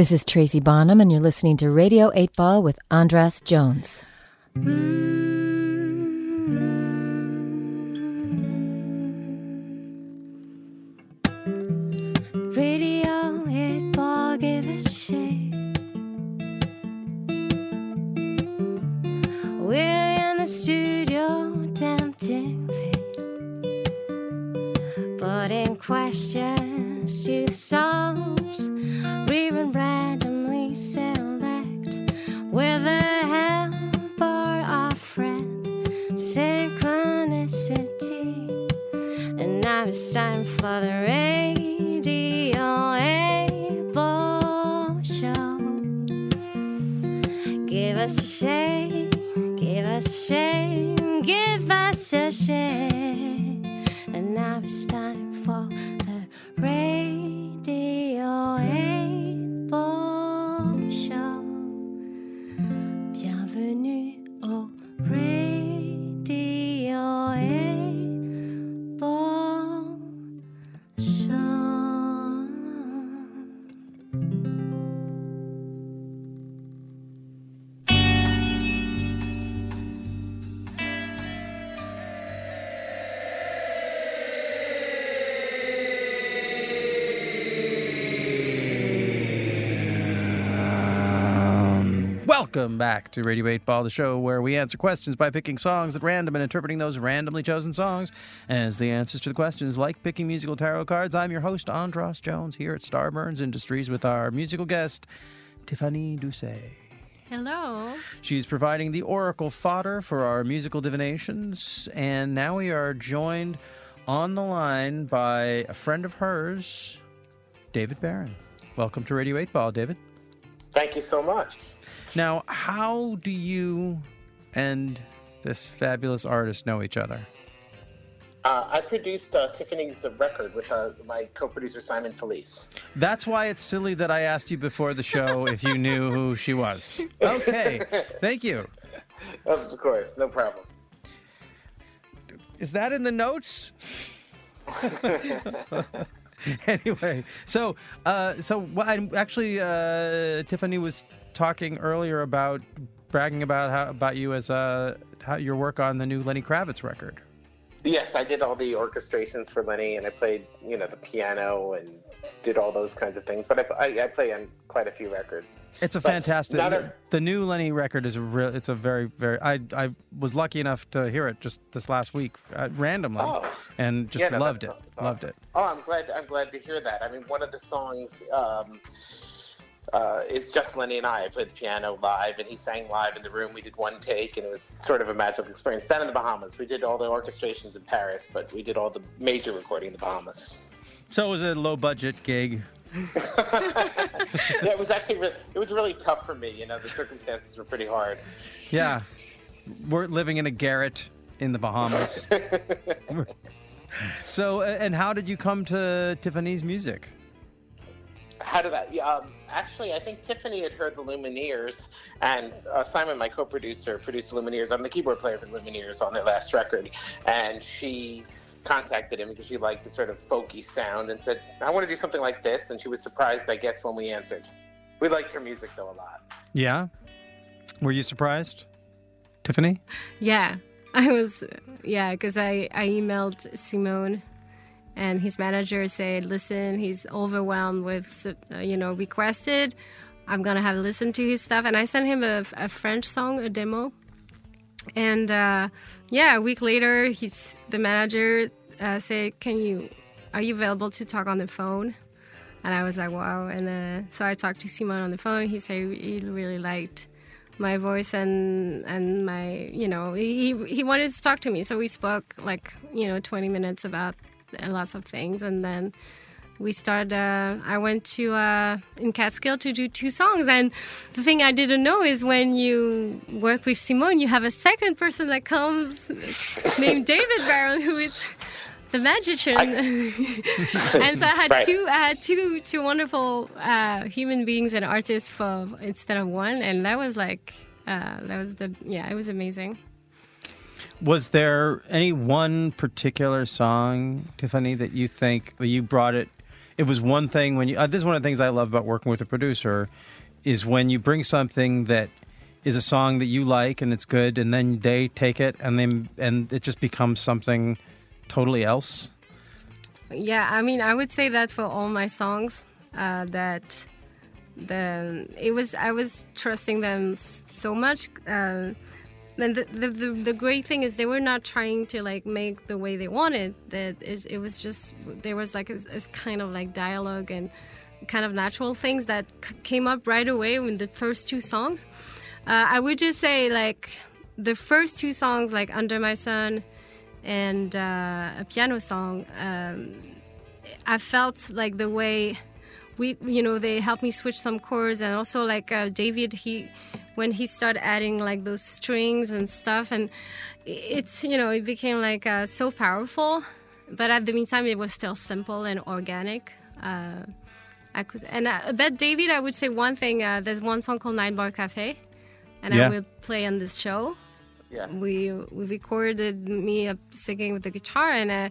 This is Tracy Bonham, and you're listening to Radio 8 Ball with Andras Jones. Radio Synchronicity. And now it's time for the Radio Able Show. Give us a shake, give us a shake, give us a shake. Welcome back to Radio 8 Ball, the show where we answer questions by picking songs at random and interpreting those randomly chosen songs as the answers to the questions, like picking musical tarot cards. I'm your host, Andras Jones, here at Starburns Industries with our musical guest, Tiffany Doucet. Hello. She's providing the oracle fodder for our musical divinations, and now we are joined on the line by a friend of hers, David Barron. Welcome to Radio 8 Ball, David. Thank you so much. Now, how do you and this fabulous artist know each other? Uh, I produced uh, Tiffany's record with uh, my co-producer Simon Felice. That's why it's silly that I asked you before the show if you knew who she was. Okay, thank you. Of course, no problem. Is that in the notes? anyway, so uh, so well, I'm actually uh, Tiffany was talking earlier about bragging about how about you as uh, how your work on the new Lenny Kravitz record. Yes, I did all the orchestrations for Lenny, and I played, you know, the piano and did all those kinds of things. But I, I, I play on quite a few records. It's a But fantastic. a- the new Lenny record is a real. It's a very very. I I was lucky enough to hear it just this last week uh, randomly, Oh. And just no, loved it. awesome. Loved it. Oh, I'm glad. I'm glad to hear that. I mean, one of the songs um, uh, is just Lenny and I. I played the piano live, and he sang live in the room. We did one take, and it was sort of a magical experience. Down in the Bahamas, we did all the orchestrations in Paris, but we did all the major recording in the Bahamas. So it was a low budget gig. yeah, it was actually re- it was really tough for me. You know, the circumstances were pretty hard. Yeah, we're living in a garret in the Bahamas. so, uh, and how did you come to Tiffany's music? How did that? Yeah, um, actually, I think Tiffany had heard the Lumineers, and uh, Simon, my co-producer, produced Lumineers. I'm the keyboard player for Lumineers on their last record, and she contacted him because she liked the sort of folky sound and said, "I want to do something like this." And she was surprised, I guess, when we answered. We liked her music though a lot. Yeah, were you surprised, Tiffany? Yeah, I was. Yeah, because I I emailed Simon, and his manager said, "Listen, he's overwhelmed with uh, you know requested. I'm gonna have to listen to his stuff." And I sent him a, a French song, a demo. And uh, yeah, a week later, he's the manager uh, said, "Can you? Are you available to talk on the phone?" And I was like, "Wow!" And uh, so I talked to Simon on the phone. He said he really liked my voice and and my you know he he wanted to talk to me so we spoke like you know 20 minutes about lots of things and then we started uh, i went to uh, in catskill to do two songs and the thing i didn't know is when you work with simon you have a second person that comes named david barron who is the magician and so i had Right. two i had two two wonderful uh, human beings and artists for instead of one and that was like uh, that was the yeah it was amazing Was there any one particular song, Tiffany, that you think you brought it? It was one thing when you. Uh, this is one of the things I love about working with a producer, is when you bring something that is a song that you like and it's good, and then they take it and then and it just becomes something totally else. Yeah, I mean, I would say that for all my songs, uh, that the it was I was trusting them so much. Uh, and the, the, the, great thing is they were not trying to like make the way they wanted. That is, it was just there was like a kind of like dialogue and kind of natural things that c- came up right away in the first two songs. Uh, I would just say like the first two songs, like Under My Sun and uh, a piano song. Um, I felt like the way we, you know, they helped me switch some chords, and also like uh, David, he when he started adding like those strings and stuff, and it's you know it became like uh, so powerful. But at the meantime, it was still simple and organic. Uh, I could, and uh, about David, I would say one thing. Uh, there's one song called Nine Bar Cafe, and Yeah. I will play on this show Yeah. we we recorded me uh, singing with the guitar and uh,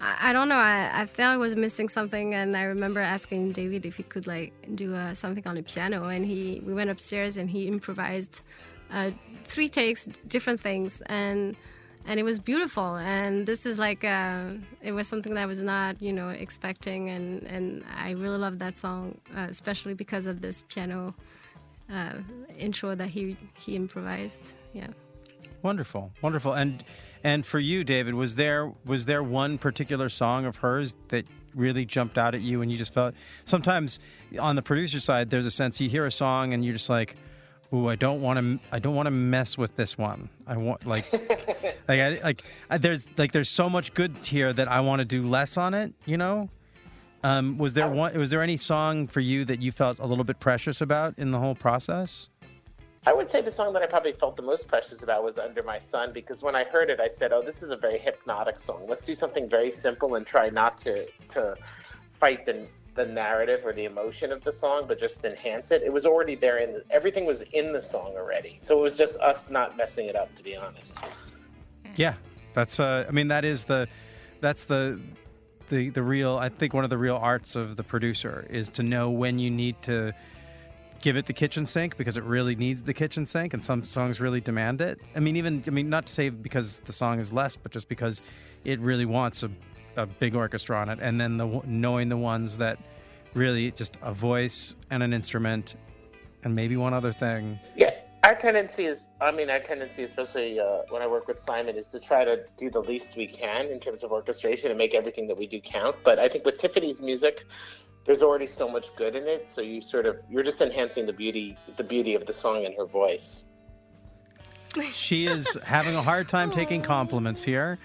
I, don't know. I, I felt I was missing something and I remember asking David if he could like do uh, something on the piano and he we went upstairs and he improvised uh, three takes different things and and it was beautiful. And this is like uh, it was something that I was not you know expecting and and I really love that song uh, especially because of this piano uh, intro that he he improvised. Yeah. Wonderful, wonderful. And and for you, David, was there was there one particular song of hers that really jumped out at you, and you just felt sometimes on the producer side, there's a sense you hear a song and you're just like, "Ooh, I don't want to, I don't want to mess with this one. I want like, like, I, like I, there's like there's so much good here that I want to do less on it. You know." Um, was there one? Was there any song for you that you felt a little bit precious about in the whole process? I would say the song that I probably felt the most precious about was Under My Sun because when I heard it, I said, "Oh, this is a very hypnotic song. Let's do something very simple and try not to to fight the the narrative or the emotion of the song, but just enhance it." It was already there, and everything was in the song already. So it was just us not messing it up, to be honest. Yeah, that's. Uh, I mean, that is the, that's the, the the real. I think one of the real arts of the producer is to know when you need to give it the kitchen sink because it really needs the kitchen sink, and some songs really demand it. I mean, even I mean, not to say because the song is less, but just because it really wants a, a big orchestra on it, and then the knowing the ones that really just a voice and an instrument, and maybe one other thing. Yeah, our tendency is, I mean, our tendency, especially uh, when I work with Simon, is to try to do the least we can in terms of orchestration and make everything that we do count. But I think with Tiffany's music, there's already so much good in it, so you sort of you're just enhancing the beauty, the beauty of the song and her voice. She is having a hard time taking compliments here,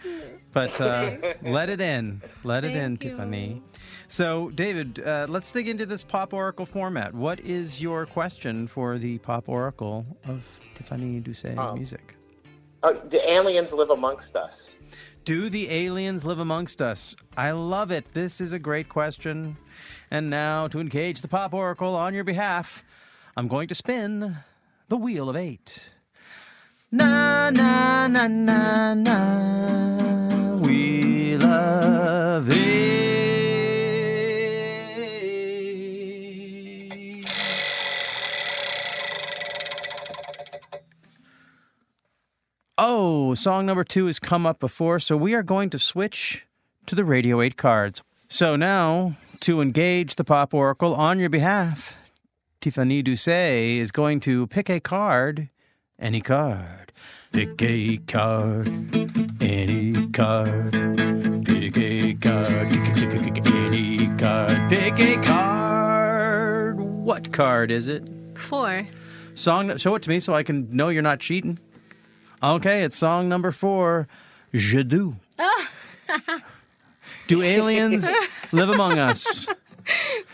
but uh, let it in. Let it in, you. Tiffany. So, David, uh, let's dig into this Pop Oracle format. What is your question for the Pop Oracle of Tiffany Doucet's Um, music? Uh, the aliens live amongst us. Do the aliens live amongst us? I love it. This is a great question. And now, to engage the Pop Oracle on your behalf, I'm going to spin the Wheel of Eight. Na, na, na, na, na. Wheel of Eight. Oh, song number two has come up before, so we are going to switch to the Radio 8 cards. So now, to engage the Pop Oracle on your behalf, Tiffany Doucet is going to pick a card, any card. Pick a card, any card. Pick a card, any card. Pick a card. What card is it? four Song, show it to me so I can know you're not cheating. Okay, it's song number four. Je do. do aliens live among us?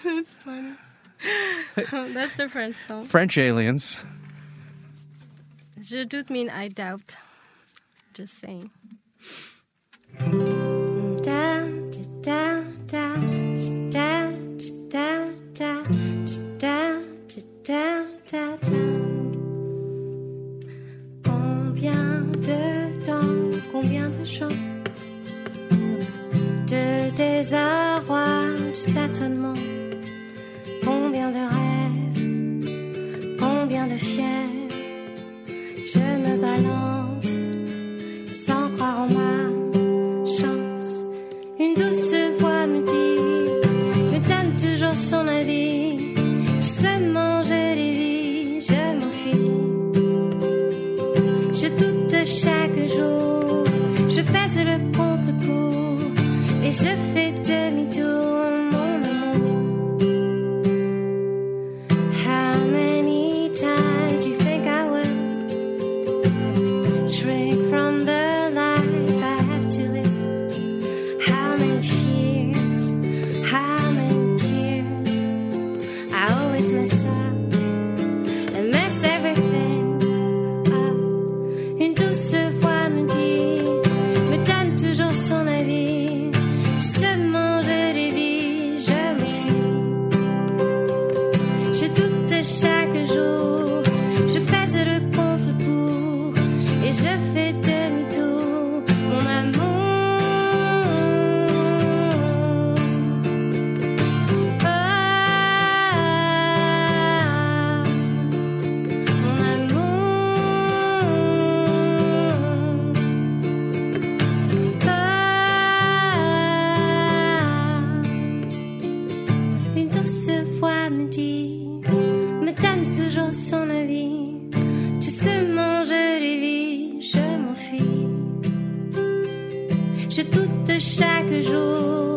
that's funny. Oh, that's the French song French aliens. Je doute mean I doubt. Just saying. Combien de temps, combien de chants, 如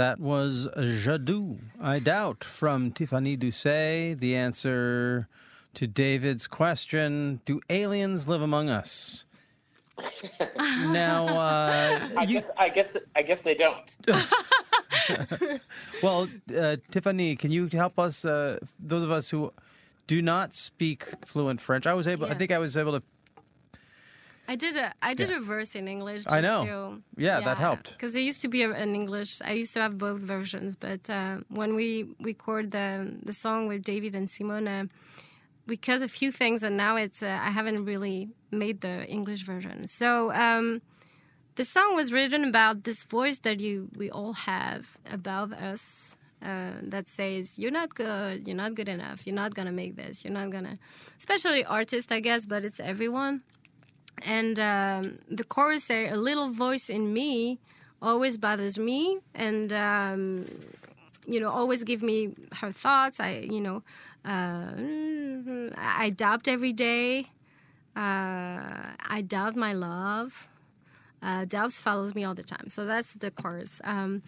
that was Je doute, I doubt, from Tiffany Doucet. The answer to David's question Do aliens live among us? now, uh, I you, guess I guess I guess they don't. well, uh, Tiffany, can you help us, uh, those of us who do not speak fluent French? I was able, I think I was able to I did a I did a verse in English. Just I know. To, Yeah, that helped. Because it used to be an English. I used to have both versions, but uh, when we record the the song with David and Simona, we cut a few things, and now it's uh, I haven't really made the English version. So um, the song was written about this voice that you we all have above us. Uh, that says you're not good, you're not good enough, you're not gonna make this, you're not gonna, especially artists, I guess, but it's everyone and um, the chorus say a little voice in me always bothers me and um, you know always give me her thoughts. I you know uh, i doubt every day. Uh, i doubt my love. Uh, doubts follows me all the time. So that's the chorus. Um,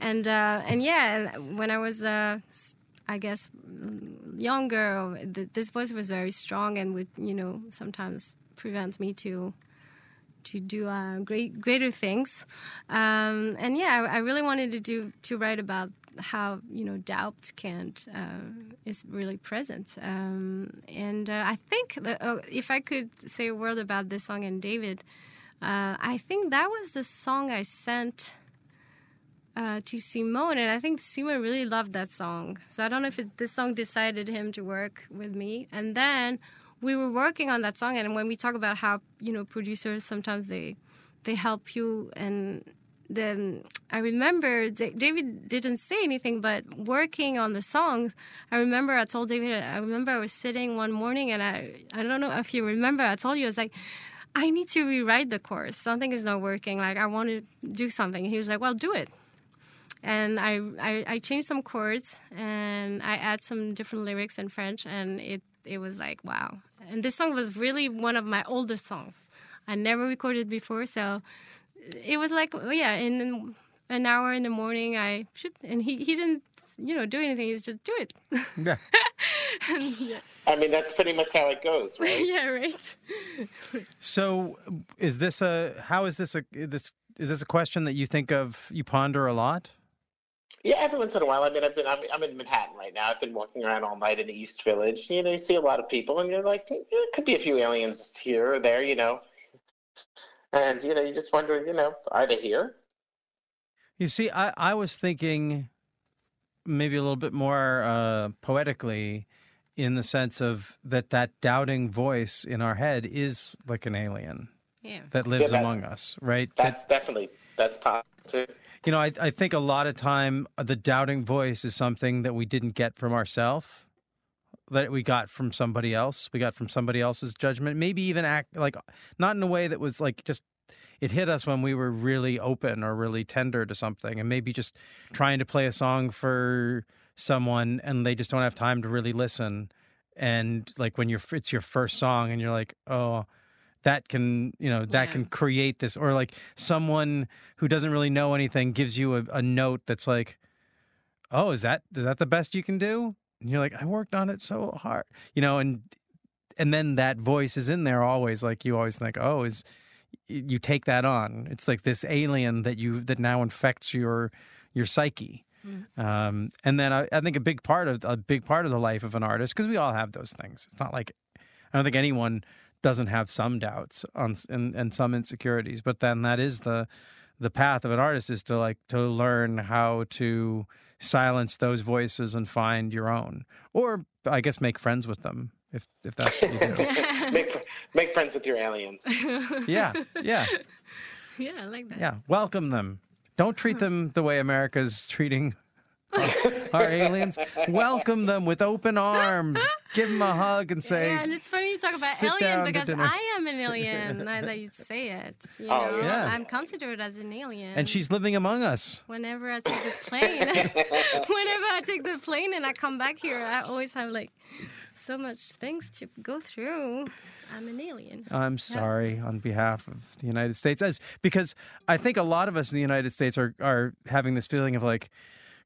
and uh, and yeah when i was uh, i guess younger th- this voice was very strong and would you know sometimes prevent me to to do uh, great greater things um, and yeah I, I really wanted to do to write about how you know doubt can't uh, is really present um, and uh, I think that, uh, if I could say a word about this song and David uh, I think that was the song I sent uh, to Simon, and I think Simon really loved that song. So I don't know if it, this song decided him to work with me. And then we were working on that song, and when we talk about how you know producers sometimes they they help you, and then I remember Da- David didn't say anything, but working on the songs, I remember I told David. I remember I was sitting one morning, and I I don't know if you remember. I told you I was like. I need to rewrite the chorus. Something is not working. Like I want to do something. He was like, "Well, do it." and I, I I changed some chords and I add some different lyrics in French and it it was like wow and this song was really one of my oldest songs I never recorded before so it was like oh, yeah in an hour in the morning I shoot and he, he didn't you know do anything he's just do it Yeah. I mean, that's pretty much how it goes, right? yeah right So, is this a how is this a this is this a question that you think of you ponder a lot? Yeah, every once in a while. I mean, I've been I'm, I'm in Manhattan right now. I've been walking around all night in the East Village. You know, you see a lot of people, and you're like, "Eh, there could be a few aliens here or there, you know. And you know, you just wonder, you know, are they here? You see, I I was thinking maybe a little bit more uh, poetically, in the sense of that that doubting voice in our head is like an alien. Yeah. that lives that- among us, right? That- That's definitely that's positive. You know, I, I think a lot of time uh, the doubting voice is something that we didn't get from ourselves, that we got from somebody else. We got from somebody else's judgment. Maybe even act like not in a way that was like just it hit us when we were really open or really tender to something, and maybe just trying to play a song for someone and they just don't have time to really listen. And like when you're it's your first song and you're like, oh, that can you know that Yeah. can create this or like someone who doesn't really know anything gives you a, a note that's like oh is that is that the best you can do? And you're like i worked on it so hard you know and and then that voice is in there always like you always think oh is you take that on. It's like this alien that you that now infects your your psyche. Um, and then I, I think a big part of a big part of the life of an artist because we all have those things. It's not like i don't think anyone doesn't have some doubts on and, and some insecurities but then that is the the path of an artist is to like to learn how to silence those voices and find your own or i guess make friends with them if if that's what you do make make friends with your aliens. yeah yeah Yeah, I like that. yeah welcome them don't treat them the way america's treating our, our aliens welcome them with open arms give them a hug and say Yeah, and it's funny you talk about "Sit alien down to because dinner." I am an alien. now that you say it, you Oh, know, yeah. I'm considered as an alien. and she's living among us whenever I take the plane, whenever I take the plane and I come back here, I always have like so much things to go through. I'm an alien. I'm sorry on behalf of the United States, as because I think a lot of us in the United States are are having this feeling of like,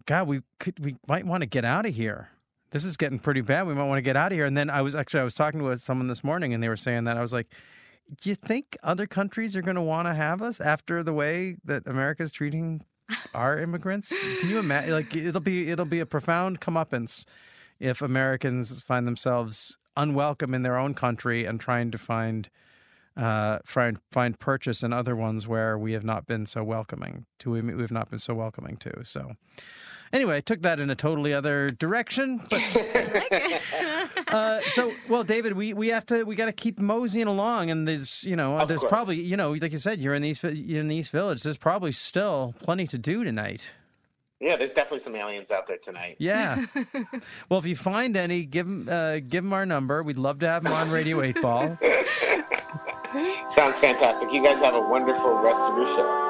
God, we could we might want to get out of here. This is getting pretty bad. We might want to get out of here. And then I was actually I was talking to someone this morning, and they were saying that I was like, Do you think other countries are going to want to have us after the way that America's treating our immigrants? Can you imagine? Like it'll be it'll be a profound comeuppance if Americans find themselves unwelcome in their own country and trying to find uh, find find purchase in other ones where we have not been so welcoming to. We have not been so welcoming to. So, anyway, I took that in a totally other direction. But uh, so, well, David, we, we have to we got to keep moseying along, and there's you know Of there's course. probably you know like you said you're in the East you're in the East Village. There's probably still plenty to do tonight. Yeah, there's definitely some aliens out there tonight. Yeah. well, if you find any, give them uh, give 'em our number. We'd love to have them on Radio Eight Ball. Mm-hmm. Sounds fantastic. You guys have a wonderful rest of your show.